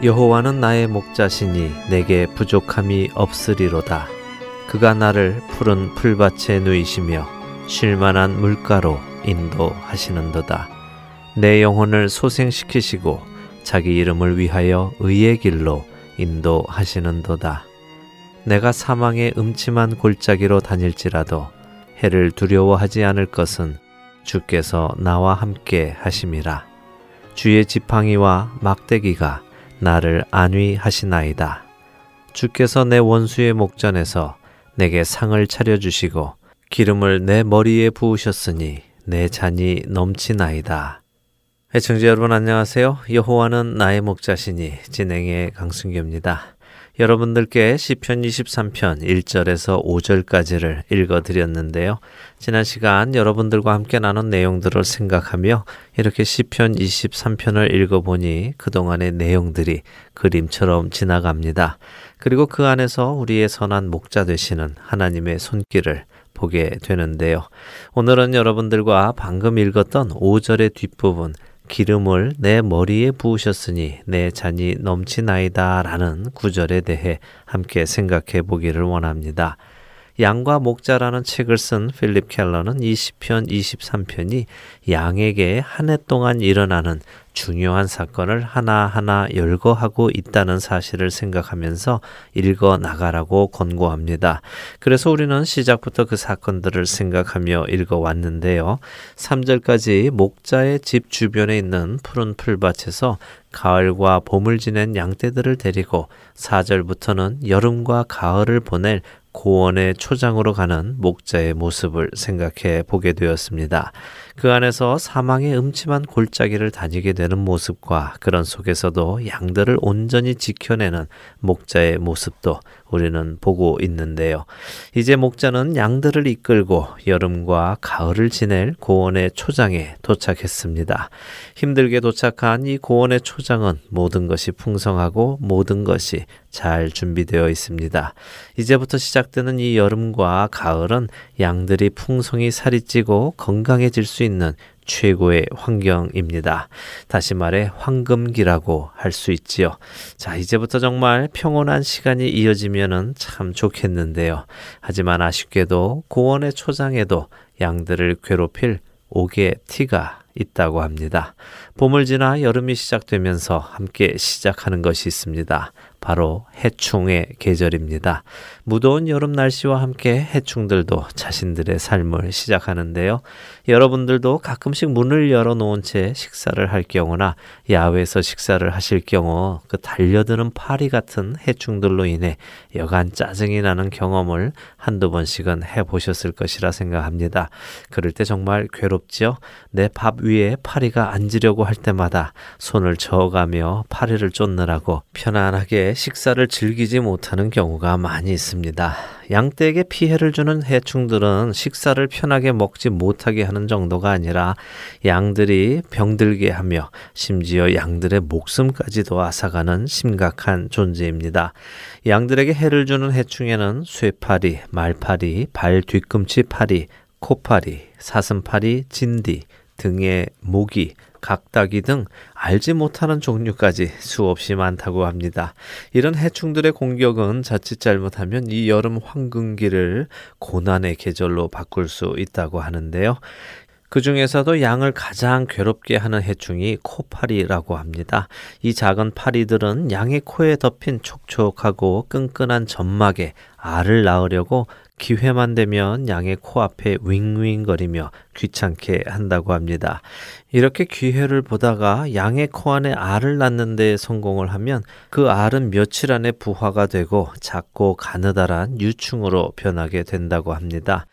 여호와는 나의 목자시니 내게 부족함이 없으리로다. 그가 나를 푸른 풀밭에 누이시며 쉴만한 물가로 인도하시는도다. 내 영혼을 소생시키시고 자기 이름을 위하여 의의 길로 인도하시는도다. 내가 사망의 음침한 골짜기로 다닐지라도 해를 두려워하지 않을 것은 주께서 나와 함께 하심이라. 주의 지팡이와 막대기가 나를 안위하시나이다. 주께서 내 원수의 목전에서 내게 상을 차려주시고 기름을 내 머리에 부으셨으니 내 잔이 넘치나이다. 애청자 여러분 안녕하세요. 여호와는 나의 목자시니 진행의 강승규입니다. 여러분들께 시편 23편 1절에서 5절까지를 읽어 드렸는데요. 지난 시간 여러분들과 함께 나눈 내용들을 생각하며 이렇게 시편 23편을 읽어 보니 그동안의 내용들이 그림처럼 지나갑니다. 그리고 그 안에서 우리의 선한 목자 되시는 하나님의 손길을 보게 되는데요. 오늘은 여러분들과 방금 읽었던 5절의 뒷부분 기름을 내 머리에 부으셨으니 내 잔이 넘치나이다 라는 구절에 대해 함께 생각해 보기를 원합니다. 양과 목자라는 책을 쓴 필립 켈러는 이 시편 23편이 양에게 한 해 동안 일어나는 중요한 사건을 하나하나 열거하고 있다는 사실을 생각하면서 읽어 나가라고 권고합니다. 그래서 우리는 시작부터 그 사건들을 생각하며 읽어 왔는데요. 3절까지 목자의 집 주변에 있는 푸른 풀밭에서 가을과 봄을 지낸 양떼들을 데리고 4절부터는 여름과 가을을 보낼 고원의 초장으로 가는 목자의 모습을 생각해 보게 되었습니다. 그 안에서 사망의 음침한 골짜기를 다니게 되는 모습과 그런 속에서도 양들을 온전히 지켜내는 목자의 모습도 우리는 보고 있는데요. 이제 목자는 양들을 이끌고 여름과 가을을 지낼 고원의 초장에 도착했습니다. 힘들게 도착한 이 고원의 초장은 모든 것이 풍성하고 모든 것이 잘 준비되어 있습니다. 이제부터 시작되는 이 여름과 가을은 양들이 풍성히 살이 찌고 건강해질 수 있는 최고의 환경입니다. 다시 말해 황금기라고 할 수 있지요. 자, 이제부터 정말 평온한 시간이 이어지면은 참 좋겠는데요. 하지만 아쉽게도 고원의 초장에도 양들을 괴롭힐 옥의 티가 있다고 합니다. 봄을 지나 여름이 시작되면서 함께 시작하는 것이 있습니다. 바로 해충의 계절입니다. 무더운 여름 날씨와 함께 해충들도 자신들의 삶을 시작하는데요. 여러분들도 가끔씩 문을 열어놓은 채 식사를 할 경우나 야외에서 식사를 하실 경우 그 달려드는 파리 같은 해충들로 인해 여간 짜증이 나는 경험을 한두 번씩은 해보셨을 것이라 생각합니다. 그럴 때 정말 괴롭지요? 내 밥 위에 파리가 앉으려고 할 때마다 손을 저어가며 파리를 쫓느라고 편안하게 식사를 즐기지 못하는 경우가 많이 있습니다. 양떼에게 피해를 주는 해충들은 식사를 편하게 먹지 못하게 하는 정도가 아니라 양들이 병들게 하며 심지어 양들의 목숨까지도 앗아가는 심각한 존재입니다. 양들에게 해를 주는 해충에는 쇠파리, 말파리, 발 뒤꿈치 파리, 코파리, 사슴파리, 진디, 등의 모기, 각닭이 등 알지 못하는 종류까지 수없이 많다고 합니다. 이런 해충들의 공격은 자칫 잘못하면 이 여름 황금기를 고난의 계절로 바꿀 수 있다고 하는데요. 그 중에서도 양을 가장 괴롭게 하는 해충이 코파리라고 합니다. 이 작은 파리들은 양의 코에 덮인 촉촉하고 끈끈한 점막에 알을 낳으려고 기회만 되면 양의 코앞에 윙윙거리며 귀찮게 한다고 합니다. 이렇게 기회를 보다가 양의 코 안에 알을 낳는 데 성공을 하면 그 알은 며칠 안에 부화가 되고 작고 가느다란 유충으로 변하게 된다고 합니다.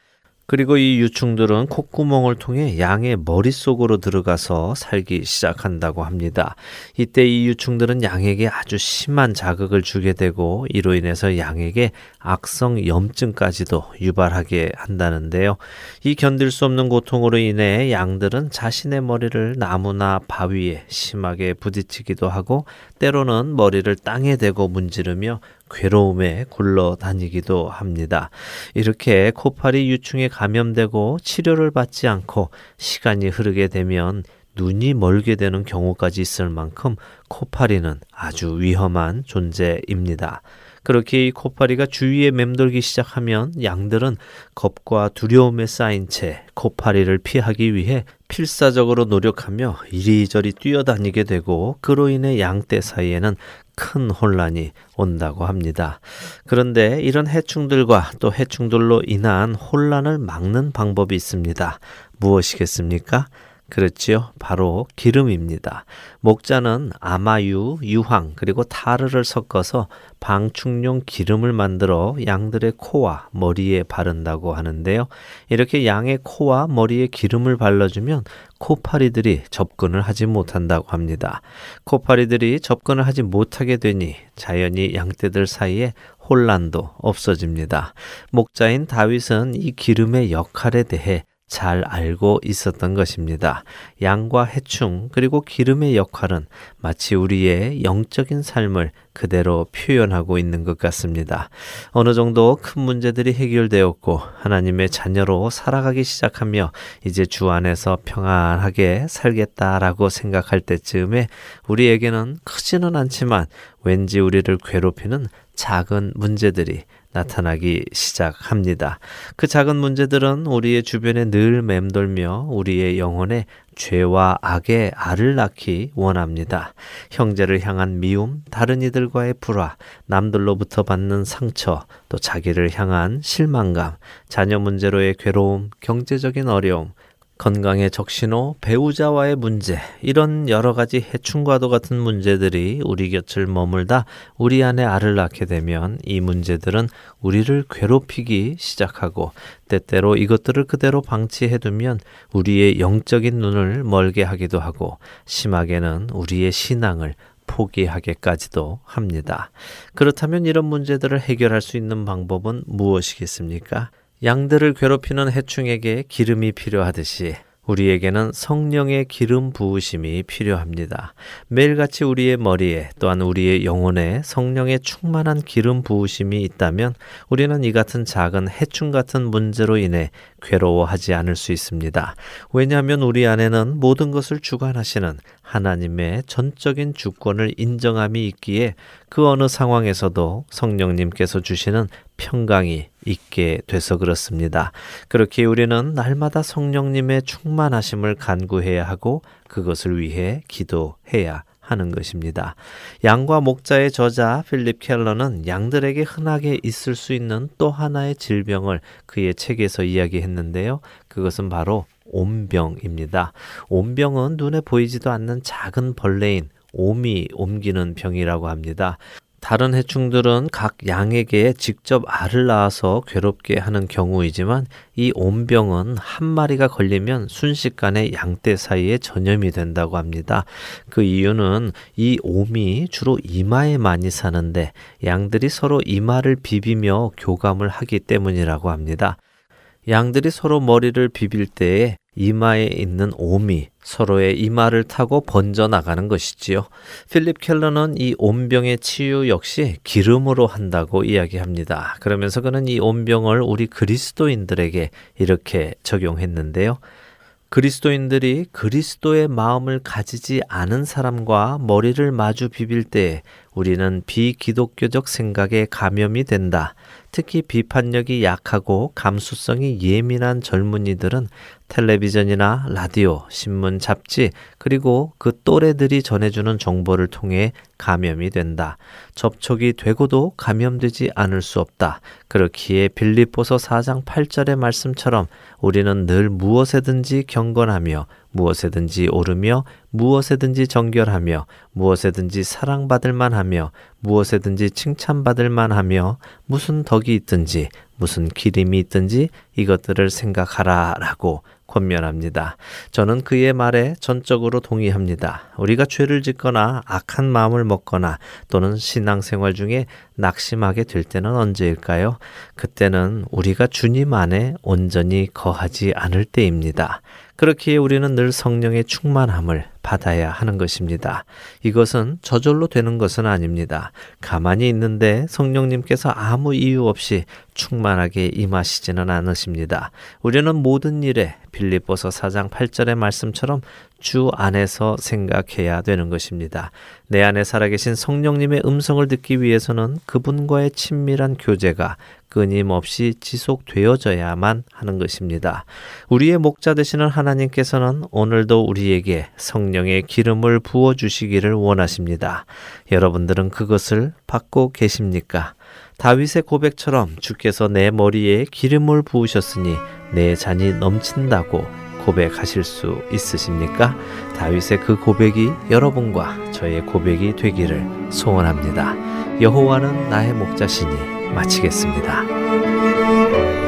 그리고 이 유충들은 콧구멍을 통해 양의 머릿속으로 들어가서 살기 시작한다고 합니다. 이때 이 유충들은 양에게 아주 심한 자극을 주게 되고 이로 인해서 양에게 악성 염증까지도 유발하게 한다는데요. 이 견딜 수 없는 고통으로 인해 양들은 자신의 머리를 나무나 바위에 심하게 부딪히기도 하고 때로는 머리를 땅에 대고 문지르며 괴로움에 굴러다니기도 합니다. 이렇게 코파리 유충에 감염되고 치료를 받지 않고 시간이 흐르게 되면 눈이 멀게 되는 경우까지 있을 만큼 코파리는 아주 위험한 존재입니다. 그렇게 이 코파리가 주위에 맴돌기 시작하면 양들은 겁과 두려움에 쌓인 채 코파리를 피하기 위해 필사적으로 노력하며 이리저리 뛰어다니게 되고 그로 인해 양떼 사이에는 큰 혼란이 온다고 합니다. 그런데 이런 해충들과 또 해충들로 인한 혼란을 막는 방법이 있습니다. 무엇이겠습니까? 그렇지요. 바로 기름입니다. 목자는 아마유, 유황, 그리고 타르를 섞어서 방충용 기름을 만들어 양들의 코와 머리에 바른다고 하는데요. 이렇게 양의 코와 머리에 기름을 발라주면 코파리들이 접근을 하지 못한다고 합니다. 코파리들이 접근을 하지 못하게 되니 자연히 양떼들 사이에 혼란도 없어집니다. 목자인 다윗은 이 기름의 역할에 대해 잘 알고 있었던 것입니다. 양과 해충 그리고 기름의 역할은 마치 우리의 영적인 삶을 그대로 표현하고 있는 것 같습니다. 어느 정도 큰 문제들이 해결되었고 하나님의 자녀로 살아가기 시작하며 이제 주 안에서 평안하게 살겠다라고 생각할 때쯤에 우리에게는 크지는 않지만 왠지 우리를 괴롭히는 작은 문제들이 나타나기 시작합니다. 그 작은 문제들은 우리의 주변에 늘 맴돌며 우리의 영혼에 죄와 악의 알을 낳기 원합니다. 형제를 향한 미움, 다른 이들과의 불화, 남들로부터 받는 상처, 또 자기를 향한 실망감, 자녀 문제로의 괴로움, 경제적인 어려움, 건강의 적신호, 배우자와의 문제, 이런 여러 가지 해충과도 같은 문제들이 우리 곁을 머물다 우리 안에 알을 낳게 되면 이 문제들은 우리를 괴롭히기 시작하고 때때로 이것들을 그대로 방치해두면 우리의 영적인 눈을 멀게 하기도 하고 심하게는 우리의 신앙을 포기하게까지도 합니다. 그렇다면 이런 문제들을 해결할 수 있는 방법은 무엇이겠습니까? 양들을 괴롭히는 해충에게 기름이 필요하듯이 우리에게는 성령의 기름 부으심이 필요합니다. 매일같이 우리의 머리에 또한 우리의 영혼에 성령의 충만한 기름 부으심이 있다면 우리는 이 같은 작은 해충 같은 문제로 인해 괴로워하지 않을 수 있습니다. 왜냐하면 우리 안에는 모든 것을 주관하시는 하나님의 전적인 주권을 인정함이 있기에 그 어느 상황에서도 성령님께서 주시는 평강이 있게 돼서 그렇습니다. 그렇게 우리는 날마다 성령님의 충만하심을 간구해야 하고 그것을 위해 기도해야 하는 것입니다. 양과 목자의 저자 필립 켈러는 양들에게 흔하게 있을 수 있는 또 하나의 질병을 그의 책에서 이야기했는데요. 그것은 바로 옴병입니다. 옴병은 눈에 보이지도 않는 작은 벌레인 옴이 옮기는 병이라고 합니다. 다른 해충들은 각 양에게 직접 알을 낳아서 괴롭게 하는 경우이지만 이 옴병은 한 마리가 걸리면 순식간에 양떼 사이에 전염이 된다고 합니다. 그 이유는 이 옴이 주로 이마에 많이 사는데 양들이 서로 이마를 비비며 교감을 하기 때문이라고 합니다. 양들이 서로 머리를 비빌 때에 이마에 있는 옴이 서로의 이마를 타고 번져 나가는 것이지요. 필립 켈러는 이 온병의 치유 역시 기름으로 한다고 이야기합니다. 그러면서 그는 이 온병을 우리 그리스도인들에게 이렇게 적용했는데요. 그리스도인들이 그리스도의 마음을 가지지 않은 사람과 머리를 마주 비빌 때 우리는 비기독교적 생각에 감염이 된다. 특히 비판력이 약하고 감수성이 예민한 젊은이들은 텔레비전이나 라디오, 신문, 잡지, 그리고 그 또래들이 전해주는 정보를 통해 감염이 된다. 접촉이 되고도 감염되지 않을 수 없다. 그렇기에 빌립보서 4장 8절의 말씀처럼 우리는 늘 무엇에든지 경건하며 무엇에든지 오르며 무엇에든지 정결하며 무엇에든지 사랑받을 만하며 무엇에든지 칭찬받을 만하며 무슨 덕이 있든지 무슨 기림이 있든지 이것들을 생각하라라고 권면합니다. 저는 그의 말에 전적으로 동의합니다. 우리가 죄를 짓거나 악한 마음을 먹거나 또는 신앙생활 중에 낙심하게 될 때는 언제일까요? 그때는 우리가 주님 안에 온전히 거하지 않을 때입니다. 그렇기에 우리는 늘 성령의 충만함을 받아야 하는 것입니다. 이것은 저절로 되는 것은 아닙니다. 가만히 있는데 성령님께서 아무 이유 없이 충만하게 임하시지는 않으십니다. 우리는 모든 일에 빌립보서 4장 8절의 말씀처럼 주 안에서 생각해야 되는 것입니다. 내 안에 살아계신 성령님의 음성을 듣기 위해서는 그분과의 친밀한 교제가 끊임없이 지속되어져야만 하는 것입니다. 우리의 목자 되시는 하나님께서는 오늘도 우리에게 성령의 기름을 부어 주시기를 원하십니다. 여러분들은 그것을 받고 계십니까? 다윗의 고백처럼 주께서 내 머리에 기름을 부으셨으니 내 잔이 넘친다고 고백하실 수 있으십니까? 다윗의 그 고백이 여러분과 저의 고백이 되기를 소원합니다. 여호와는 나의 목자시니 마치겠습니다.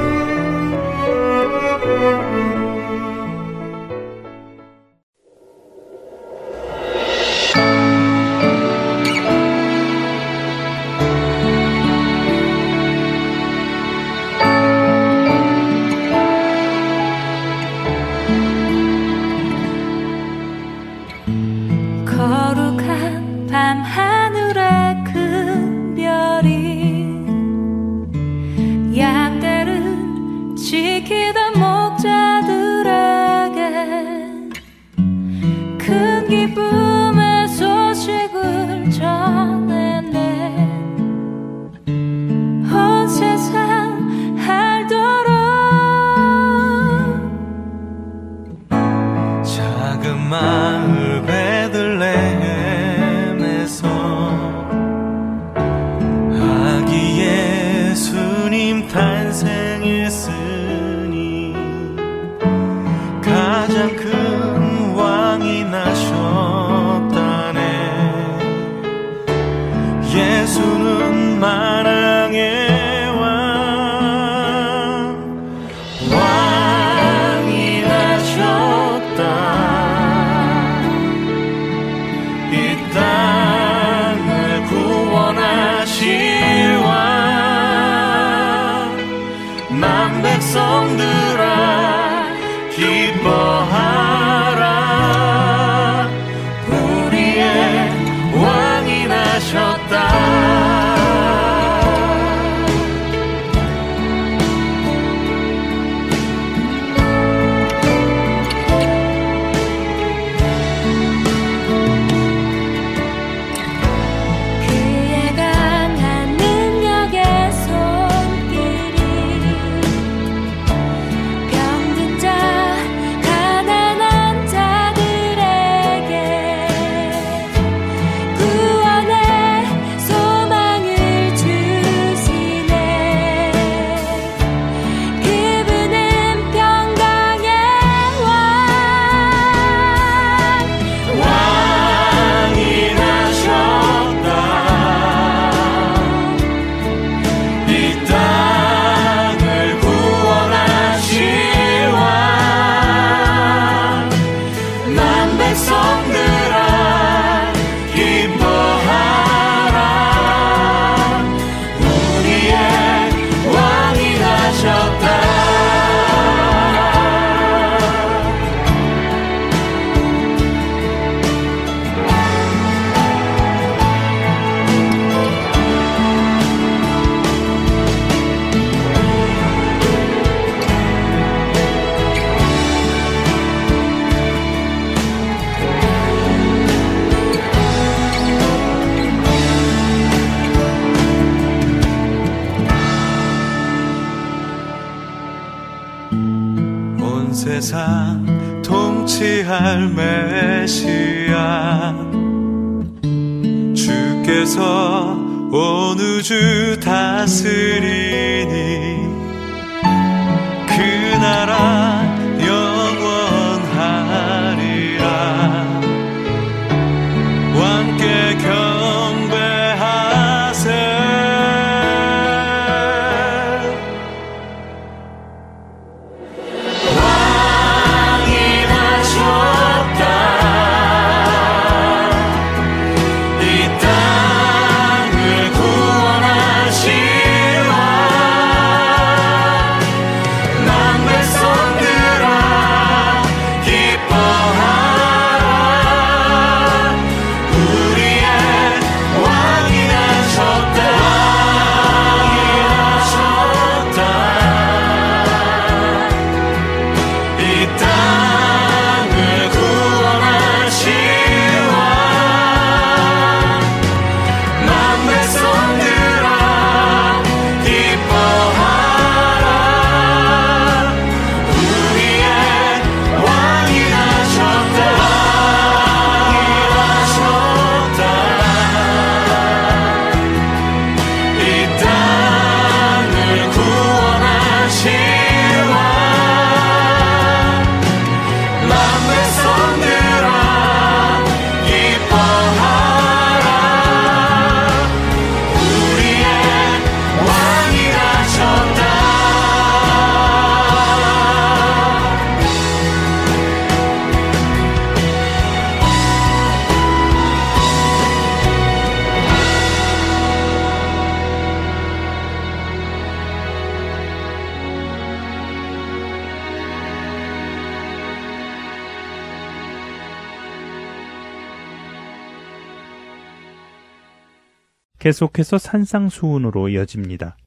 계속해서 산상수훈으로 이어집니다.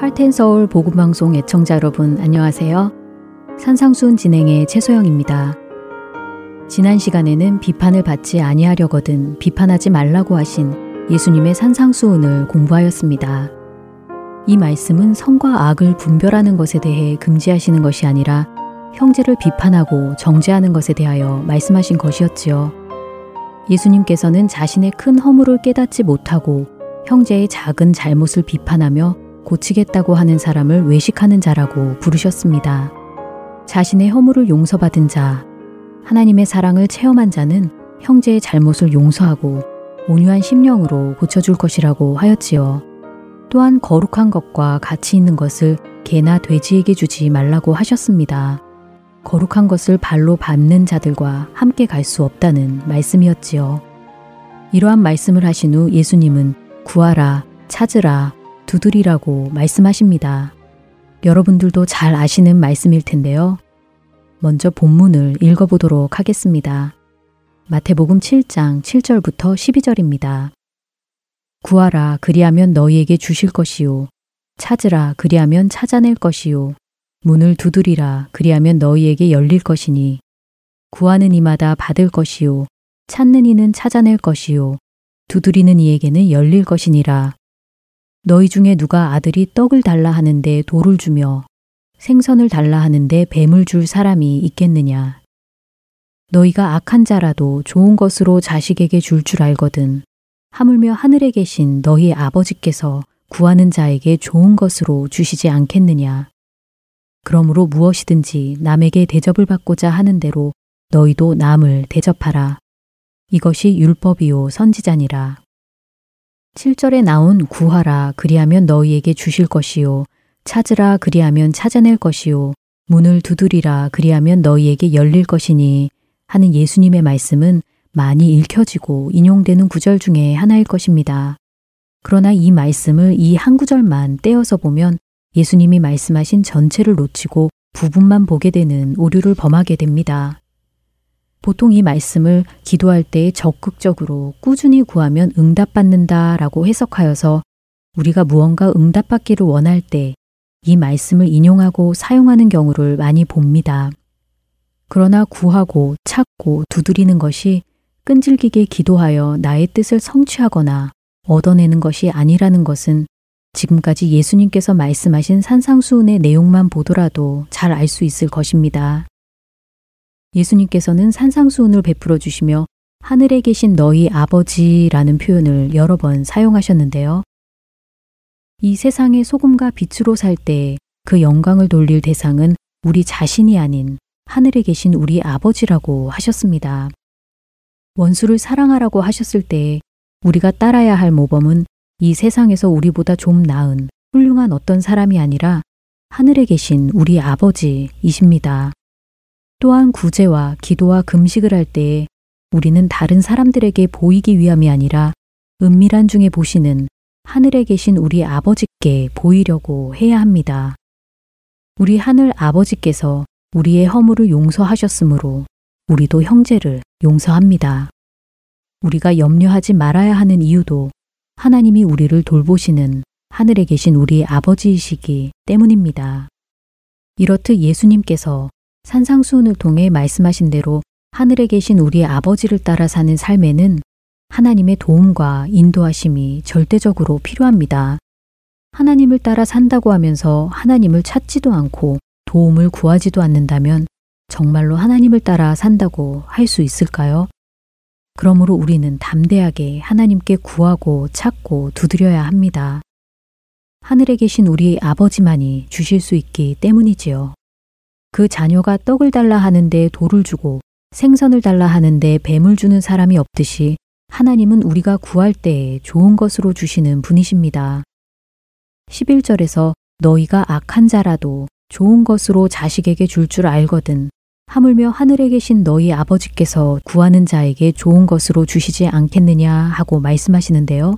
할텐서울 보급방송 애청자 여러분 안녕하세요. 산상수훈 진행의 최소영입니다. 지난 시간에는 비판을 받지 아니하려거든 비판하지 말라고 하신 예수님의 산상수훈을 공부하였습니다. 이 말씀은 선과 악을 분별하는 것에 대해 금지하시는 것이 아니라 형제를 비판하고 정죄하는 것에 대하여 말씀하신 것이었지요. 예수님께서는 자신의 큰 허물을 깨닫지 못하고 형제의 작은 잘못을 비판하며 고치겠다고 하는 사람을 외식하는 자라고 부르셨습니다. 자신의 허물을 용서받은 자, 하나님의 사랑을 체험한 자는 형제의 잘못을 용서하고 온유한 심령으로 고쳐줄 것이라고 하였지요. 또한 거룩한 것과 가치 있는 것을 개나 돼지에게 주지 말라고 하셨습니다. 거룩한 것을 발로 밟는 자들과 함께 갈 수 없다는 말씀이었지요. 이러한 말씀을 하신 후 예수님은 구하라, 찾으라, 두드리라고 말씀하십니다. 여러분들도 잘 아시는 말씀일 텐데요. 먼저 본문을 읽어보도록 하겠습니다. 마태복음 7장 7절부터 12절입니다. 구하라 그리하면 너희에게 주실 것이요. 찾으라 그리하면 찾아낼 것이요. 문을 두드리라 그리하면 너희에게 열릴 것이니. 구하는 이마다 받을 것이요. 찾는 이는 찾아낼 것이요. 두드리는 이에게는 열릴 것이니라. 너희 중에 누가 아들이 떡을 달라 하는데 돌을 주며 생선을 달라 하는데 뱀을 줄 사람이 있겠느냐 너희가 악한 자라도 좋은 것으로 자식에게 줄줄 줄 알거든. 하물며 하늘에 계신 너희 아버지께서 구하는 자에게 좋은 것으로 주시지 않겠느냐. 그러므로 무엇이든지 남에게 대접을 받고자 하는 대로 너희도 남을 대접하라. 이것이 율법이요 선지자니라. 7절에 나온 구하라 그리하면 너희에게 주실 것이요 찾으라 그리하면 찾아낼 것이요 문을 두드리라 그리하면 너희에게 열릴 것이니 하는 예수님의 말씀은 많이 읽혀지고 인용되는 구절 중에 하나일 것입니다. 그러나 이 말씀을 이 한 구절만 떼어서 보면 예수님이 말씀하신 전체를 놓치고 부분만 보게 되는 오류를 범하게 됩니다. 보통 이 말씀을 기도할 때 적극적으로 꾸준히 구하면 응답받는다 라고 해석하여서 우리가 무언가 응답받기를 원할 때 이 말씀을 인용하고 사용하는 경우를 많이 봅니다. 그러나 구하고 찾고 두드리는 것이 끈질기게 기도하여 나의 뜻을 성취하거나 얻어내는 것이 아니라는 것은 지금까지 예수님께서 말씀하신 산상수훈의 내용만 보더라도 잘 알 수 있을 것입니다. 예수님께서는 산상수훈을 베풀어 주시며 하늘에 계신 너희 아버지라는 표현을 여러 번 사용하셨는데요. 이 세상의 소금과 빛으로 살 때 그 영광을 돌릴 대상은 우리 자신이 아닌 하늘에 계신 우리 아버지라고 하셨습니다. 원수를 사랑하라고 하셨을 때 우리가 따라야 할 모범은 이 세상에서 우리보다 좀 나은 훌륭한 어떤 사람이 아니라 하늘에 계신 우리 아버지이십니다. 또한 구제와 기도와 금식을 할 때에 우리는 다른 사람들에게 보이기 위함이 아니라 은밀한 중에 보시는 하늘에 계신 우리 아버지께 보이려고 해야 합니다. 우리 하늘 아버지께서 우리의 허물을 용서하셨으므로 우리도 형제를 용서합니다. 우리가 염려하지 말아야 하는 이유도 하나님이 우리를 돌보시는 하늘에 계신 우리 아버지이시기 때문입니다. 이렇듯 예수님께서 산상수훈을 통해 말씀하신 대로 하늘에 계신 우리 아버지를 따라 사는 삶에는 하나님의 도움과 인도하심이 절대적으로 필요합니다. 하나님을 따라 산다고 하면서 하나님을 찾지도 않고 도움을 구하지도 않는다면 정말로 하나님을 따라 산다고 할 수 있을까요? 그러므로 우리는 담대하게 하나님께 구하고 찾고 두드려야 합니다. 하늘에 계신 우리 아버지만이 주실 수 있기 때문이지요. 그 자녀가 떡을 달라 하는데 돌을 주고 생선을 달라 하는데 뱀을 주는 사람이 없듯이 하나님은 우리가 구할 때에 좋은 것으로 주시는 분이십니다. 11절에서 너희가 악한 자라도 좋은 것으로 자식에게 줄줄 알거든 하물며 하늘에 계신 너희 아버지께서 구하는 자에게 좋은 것으로 주시지 않겠느냐 하고 말씀하시는데요.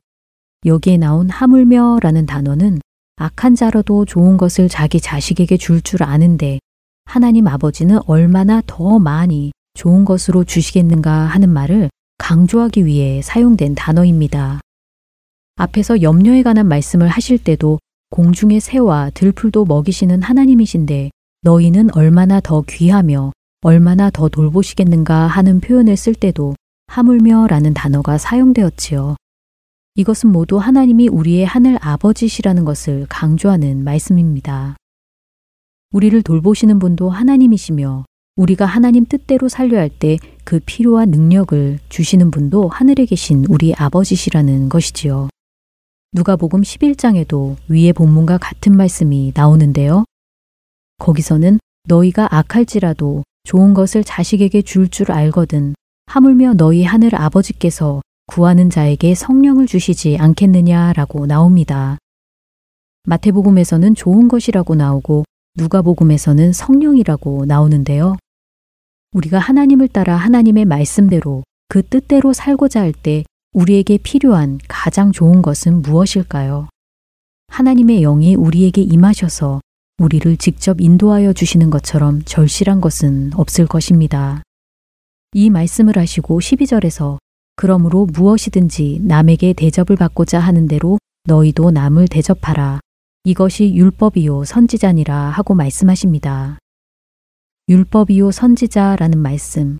여기에 나온 하물며 라는 단어는 악한 자라도 좋은 것을 자기 자식에게 줄줄 아는데 하나님 아버지는 얼마나 더 많이 좋은 것으로 주시겠는가 하는 말을 강조하기 위해 사용된 단어입니다. 앞에서 염려에 관한 말씀을 하실 때도 공중의 새와 들풀도 먹이시는 하나님이신데 너희는 얼마나 더 귀하며 얼마나 더 돌보시겠는가 하는 표현을 쓸 때도 하물며 라는 단어가 사용되었지요. 이것은 모두 하나님이 우리의 하늘 아버지시라는 것을 강조하는 말씀입니다. 우리를 돌보시는 분도 하나님이시며 우리가 하나님 뜻대로 살려 할 때 그 필요한 능력을 주시는 분도 하늘에 계신 우리 아버지시라는 것이지요. 누가복음 11장에도 위의 본문과 같은 말씀이 나오는데요. 거기서는 너희가 악할지라도 좋은 것을 자식에게 줄줄 알거든 하물며 너희 하늘 아버지께서 구하는 자에게 성령을 주시지 않겠느냐라고 나옵니다. 마태복음에서는 좋은 것이라고 나오고 누가복음에서는 성령이라고 나오는데요. 우리가 하나님을 따라 하나님의 말씀대로 그 뜻대로 살고자 할 때 우리에게 필요한 가장 좋은 것은 무엇일까요? 하나님의 영이 우리에게 임하셔서 우리를 직접 인도하여 주시는 것처럼 절실한 것은 없을 것입니다. 이 말씀을 하시고 12절에서 그러므로 무엇이든지 남에게 대접을 받고자 하는 대로 너희도 남을 대접하라. 이것이 율법이요 선지자니라 하고 말씀하십니다. 율법이요 선지자라는 말씀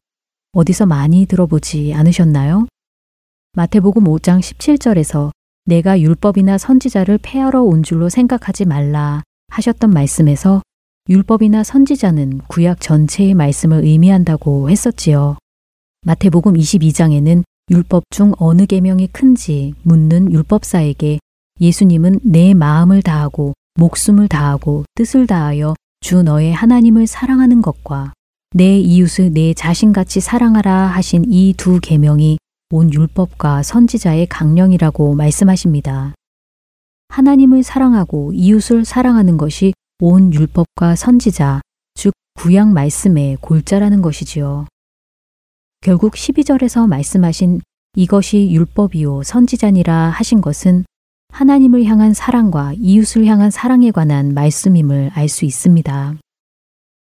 어디서 많이 들어보지 않으셨나요? 마태복음 5장 17절에서 내가 율법이나 선지자를 폐하러 온 줄로 생각하지 말라 하셨던 말씀에서 율법이나 선지자는 구약 전체의 말씀을 의미한다고 했었지요. 마태복음 22장에는 율법 중 어느 계명이 큰지 묻는 율법사에게 예수님은 내 마음을 다하고 목숨을 다하고 뜻을 다하여 주 너의 하나님을 사랑하는 것과 내 이웃을 내 자신같이 사랑하라 하신 이 두 계명이 온 율법과 선지자의 강령이라고 말씀하십니다. 하나님을 사랑하고 이웃을 사랑하는 것이 온 율법과 선지자, 즉 구약 말씀의 골자라는 것이지요. 결국 12절에서 말씀하신 이것이 율법이요 선지자니라 하신 것은 하나님을 향한 사랑과 이웃을 향한 사랑에 관한 말씀임을 알 수 있습니다.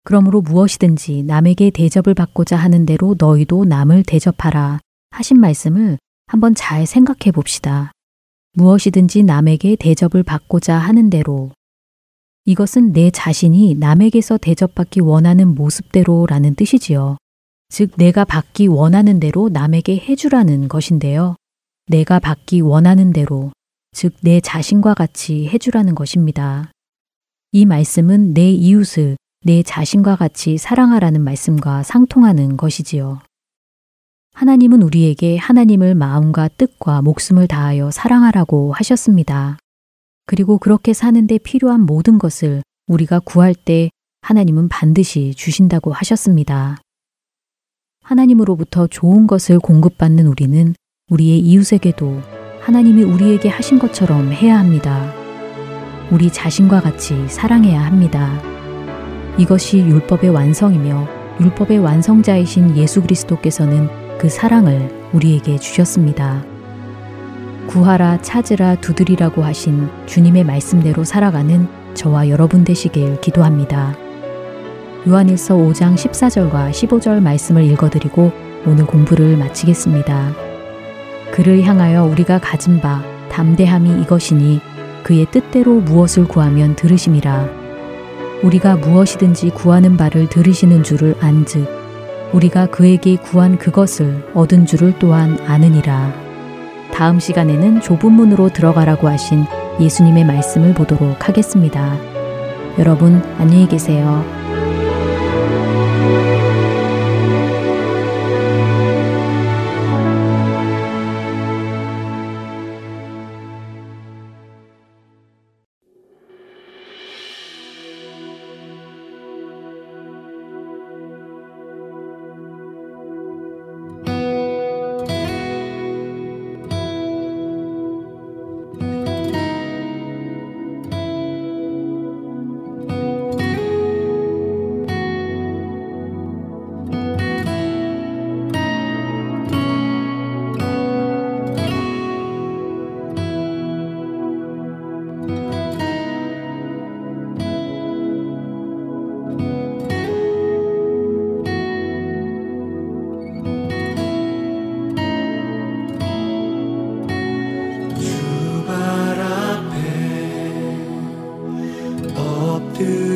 그러므로 무엇이든지 남에게 대접을 받고자 하는 대로 너희도 남을 대접하라 하신 말씀을 한번 잘 생각해 봅시다. 무엇이든지 남에게 대접을 받고자 하는 대로 이것은 내 자신이 남에게서 대접받기 원하는 모습대로라는 뜻이지요. 즉, 내가 받기 원하는 대로 남에게 해주라는 것인데요. 내가 받기 원하는 대로, 즉, 내 자신과 같이 해주라는 것입니다. 이 말씀은 내 이웃을 내 자신과 같이 사랑하라는 말씀과 상통하는 것이지요. 하나님은 우리에게 하나님을 마음과 뜻과 목숨을 다하여 사랑하라고 하셨습니다. 그리고 그렇게 사는데 필요한 모든 것을 우리가 구할 때 하나님은 반드시 주신다고 하셨습니다. 하나님으로부터 좋은 것을 공급받는 우리는 우리의 이웃에게도 하나님이 우리에게 하신 것처럼 해야 합니다. 우리 자신과 같이 사랑해야 합니다. 이것이 율법의 완성이며 율법의 완성자이신 예수 그리스도께서는 그 사랑을 우리에게 주셨습니다. 구하라 찾으라 두드리라고 하신 주님의 말씀대로 살아가는 저와 여러분 되시길 기도합니다. 요한일서 5장 14절과 15절 말씀을 읽어드리고 오늘 공부를 마치겠습니다. 그를 향하여 우리가 가진 바 담대함이 이것이니 그의 뜻대로 무엇을 구하면 들으심이라. 우리가 무엇이든지 구하는 바를 들으시는 줄을 안즉 우리가 그에게 구한 그것을 얻은 줄을 또한 아느니라. 다음 시간에는 좁은 문으로 들어가라고 하신 예수님의 말씀을 보도록 하겠습니다. 여러분, 안녕히 계세요. do.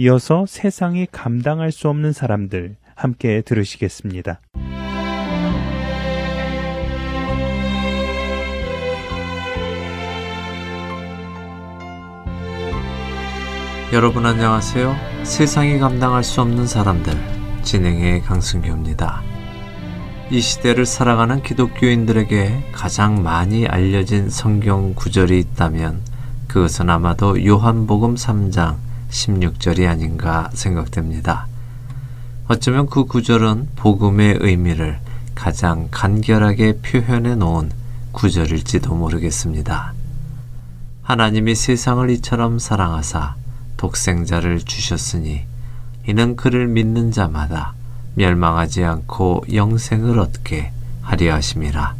이어서 세상이 감당할 수 없는 사람들 함께 들으시겠습니다. 여러분 안녕하세요. 세상이 감당할 수 없는 사람들 진행의 강승규입니다. 이 시대를 살아가는 기독교인들에게 가장 많이 알려진 성경 구절이 있다면 그것은 아마도 요한복음 3장 16절이 아닌가 생각됩니다. 어쩌면 그 구절은 복음의 의미를 가장 간결하게 표현해 놓은 구절일지도 모르겠습니다. 하나님이 세상을 이처럼 사랑하사 독생자를 주셨으니 이는 그를 믿는 자마다 멸망하지 않고 영생을 얻게 하려 하심이라.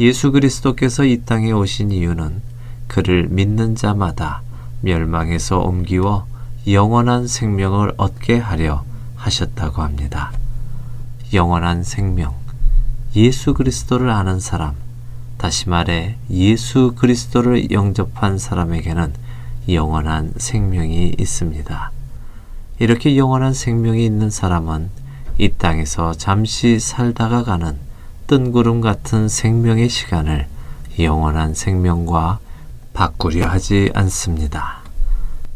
예수 그리스도께서 이 땅에 오신 이유는 그를 믿는 자마다 멸망에서 옮기워 영원한 생명을 얻게 하려 하셨다고 합니다. 영원한 생명. 예수 그리스도를 아는 사람, 다시 말해 예수 그리스도를 영접한 사람에게는 영원한 생명이 있습니다. 이렇게 영원한 생명이 있는 사람은 이 땅에서 잠시 살다가 가는 뜬구름 같은 생명의 시간을 영원한 생명과 바꾸려 하지 않습니다.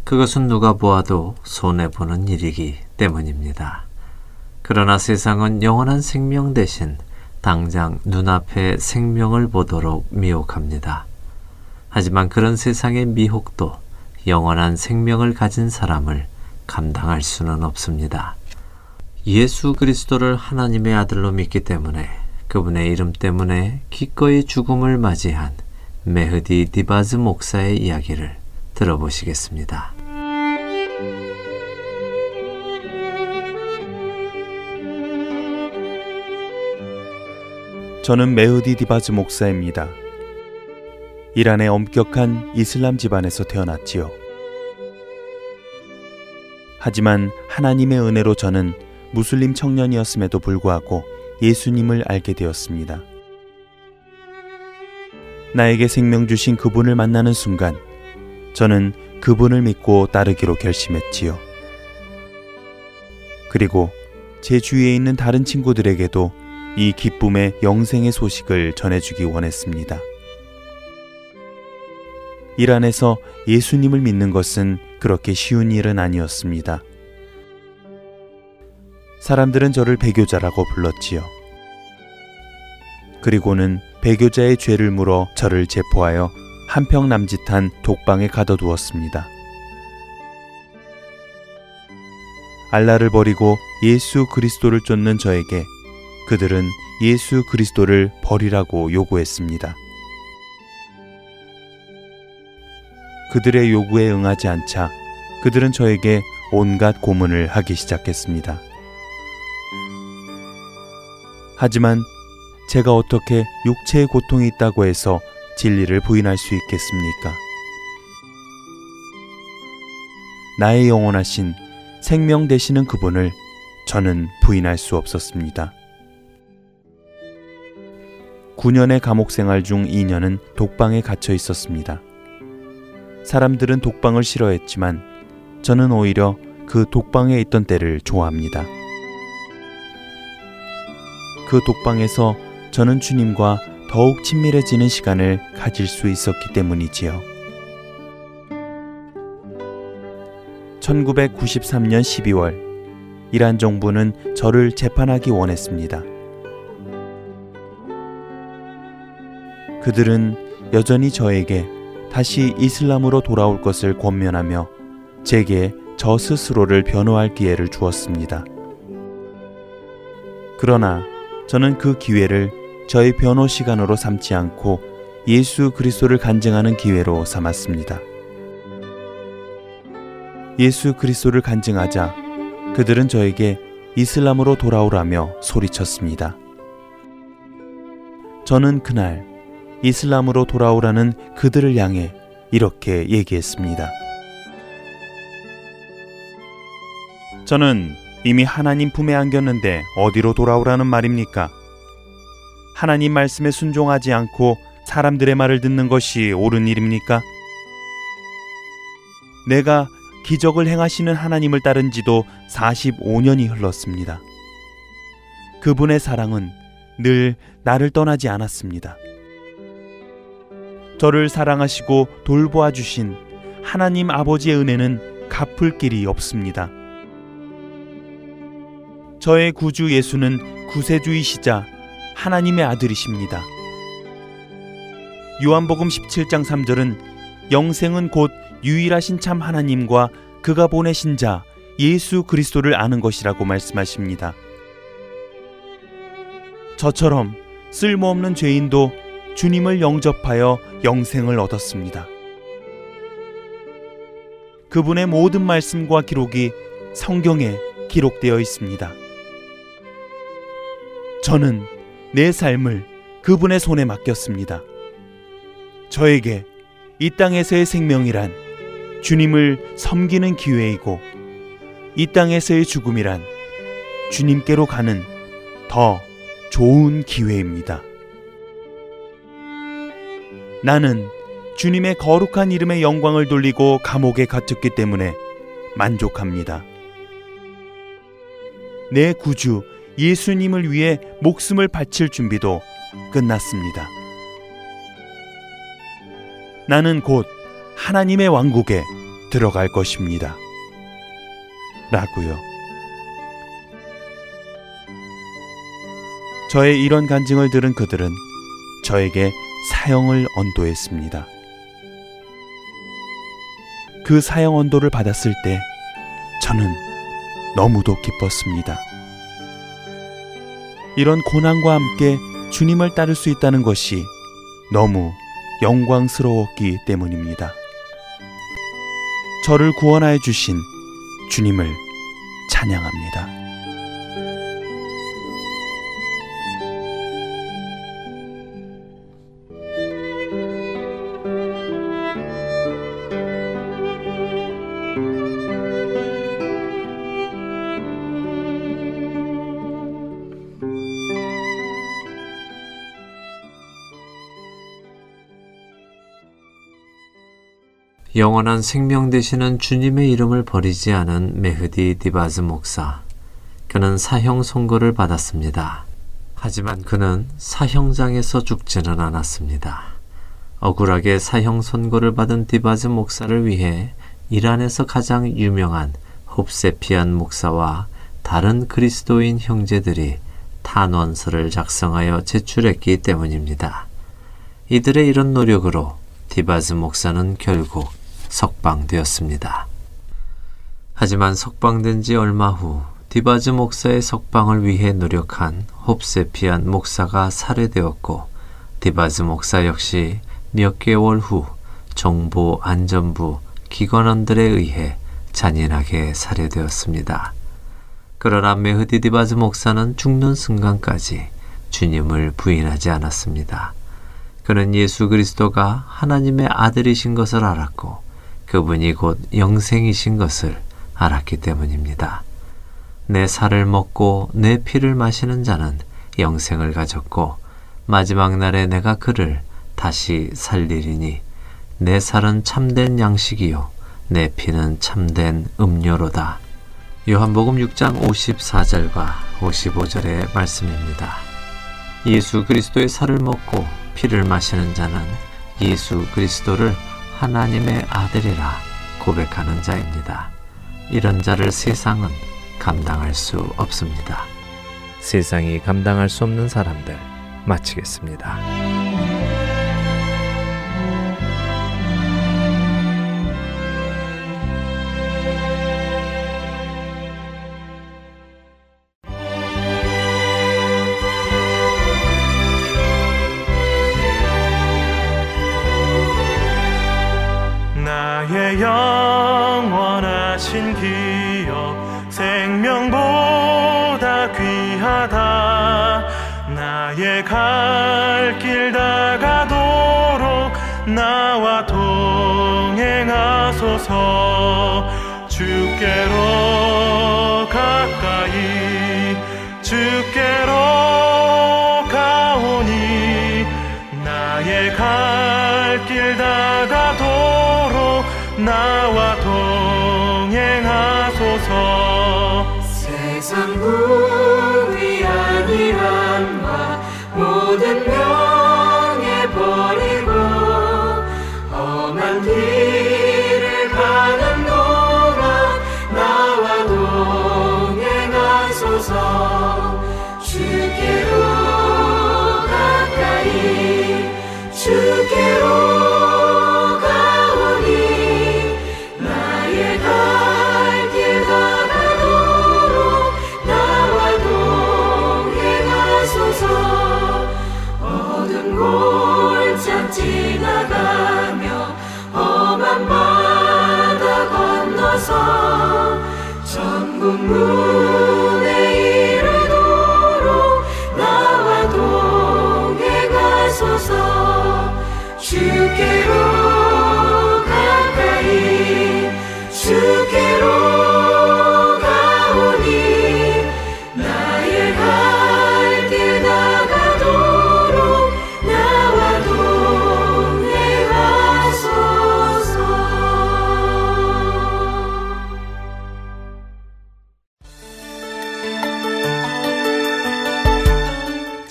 그것은 누가 보아도 손해보는 일이기 때문입니다. 그러나 세상은 영원한 생명 대신 당장 눈앞에 생명을 보도록 미혹합니다. 하지만 그런 세상의 미혹도 영원한 생명을 가진 사람을 감당할 수는 없습니다. 예수 그리스도를 하나님의 아들로 믿기 때문에 그분의 이름 때문에 기꺼이 죽음을 맞이한 메흐디 디바즈 목사의 이야기를 들어보시겠습니다. 저는 메흐디 디바즈 목사입니다. 이란의 엄격한 이슬람 집안에서 태어났지요. 하지만 하나님의 은혜로 저는 무슬림 청년이었음에도 불구하고 예수님을 알게 되었습니다. 나에게 생명 주신 그분을 만나는 순간 저는 그분을 믿고 따르기로 결심했지요. 그리고 제 주위에 있는 다른 친구들에게도 이 기쁨의 영생의 소식을 전해주기 원했습니다. 일 안에서 예수님을 믿는 것은 그렇게 쉬운 일은 아니었습니다. 사람들은 저를 배교자라고 불렀지요. 그리고는 배교자의 죄를 물어 저를 체포하여 한평 남짓한 독방에 가둬두었습니다. 알라를 버리고 예수 그리스도를 쫓는 저에게 그들은 예수 그리스도를 버리라고 요구했습니다. 그들의 요구에 응하지 않자 그들은 저에게 온갖 고문을 하기 시작했습니다. 하지만 제가 어떻게 육체의 고통이 있다고 해서 진리를 부인할 수 있겠습니까? 나의 영원하신 생명 되시는 그분을 저는 부인할 수 없었습니다. 9년의 감옥 생활 중 2년은 독방에 갇혀 있었습니다. 사람들은 독방을 싫어했지만 저는 오히려 그 독방에 있던 때를 좋아합니다. 그 독방에서 저는 주님과 더욱 친밀해지는 시간을 가질 수 있었기 때문이지요. 1993년 12월, 이란 정부는 저를 재판하기 원했습니다. 그들은 여전히 저에게 다시 이슬람으로 돌아올 것을 권면하며 제게 저 스스로를 변호할 기회를 주었습니다. 그러나 저는 그 기회를 저의 변호 시간으로 삼지 않고 예수 그리스도를 간증하는 기회로 삼았습니다. 예수 그리스도를 간증하자 그들은 저에게 이슬람으로 돌아오라며 소리쳤습니다. 저는 그날 이슬람으로 돌아오라는 그들을 향해 이렇게 얘기했습니다. 저는 이미 하나님 품에 안겼는데 어디로 돌아오라는 말입니까? 하나님 말씀에 순종하지 않고 사람들의 말을 듣는 것이 옳은 일입니까? 내가 기적을 행하시는 하나님을 따른 지도 45년이 흘렀습니다. 그분의 사랑은 늘 나를 떠나지 않았습니다. 저를 사랑하시고 돌보아 주신 하나님 아버지의 은혜는 갚을 길이 없습니다. 저의 구주 예수는 구세주이시자 하나님의 아들이십니다. 요한복음 17장 3절은 영생은 곧 유일하신 참 하나님과 그가 보내신 자 예수 그리스도를 아는 것이라고 말씀하십니다. 저처럼 쓸모없는 죄인도 주님을 영접하여 영생을 얻었습니다. 그분의 모든 말씀과 기록이 성경에 기록되어 있습니다. 저는 내 삶을 그분의 손에 맡겼습니다. 저에게 이 땅에서의 생명이란 주님을 섬기는 기회이고 이 땅에서의 죽음이란 주님께로 가는 더 좋은 기회입니다. 나는 주님의 거룩한 이름의 영광을 돌리고 감옥에 갇혔기 때문에 만족합니다. 내 구주 예수님을 위해 목숨을 바칠 준비도 끝났습니다. 나는 곧 하나님의 왕국에 들어갈 것입니다. 라고요. 저의 이런 간증을 들은 그들은 저에게 사형을 언도했습니다. 그 사형 언도를 받았을 때 저는 너무도 기뻤습니다. 이런 고난과 함께 주님을 따를 수 있다는 것이 너무 영광스러웠기 때문입니다. 저를 구원하여 주신 주님을 찬양합니다. 영원한 생명 되시는 주님의 이름을 버리지 않은 메흐디 디바즈 목사. 그는 사형 선고를 받았습니다. 하지만 그는 사형장에서 죽지는 않았습니다. 억울하게 사형 선고를 받은 디바즈 목사를 위해 이란에서 가장 유명한 홉세피안 목사와 다른 그리스도인 형제들이 탄원서를 작성하여 제출했기 때문입니다. 이들의 이런 노력으로 디바즈 목사는 결국 석방되었습니다. 하지만 석방된 지 얼마 후 디바즈 목사의 석방을 위해 노력한 홉세피안 목사가 살해되었고 디바즈 목사 역시 몇 개월 후 정보 안전부 기관원들에 의해 잔인하게 살해되었습니다. 그러나 메흐디 디바즈 목사는 죽는 순간까지 주님을 부인하지 않았습니다. 그는 예수 그리스도가 하나님의 아들이신 것을 알았고 그분이 곧 영생이신 것을 알았기 때문입니다. 내 살을 먹고 내 피를 마시는 자는 영생을 가졌고 마지막 날에 내가 그를 다시 살리리니 내 살은 참된 양식이요 내 피는 참된 음료로다. 요한복음 6장 54절과 55절의 말씀입니다. 예수 그리스도의 살을 먹고 피를 마시는 자는 예수 그리스도를 하나님의 아들이라 고백하는 자입니다. 이런 자를 세상은 감당할 수 없습니다. 세상이 감당할 수 없는 사람들 마치겠습니다.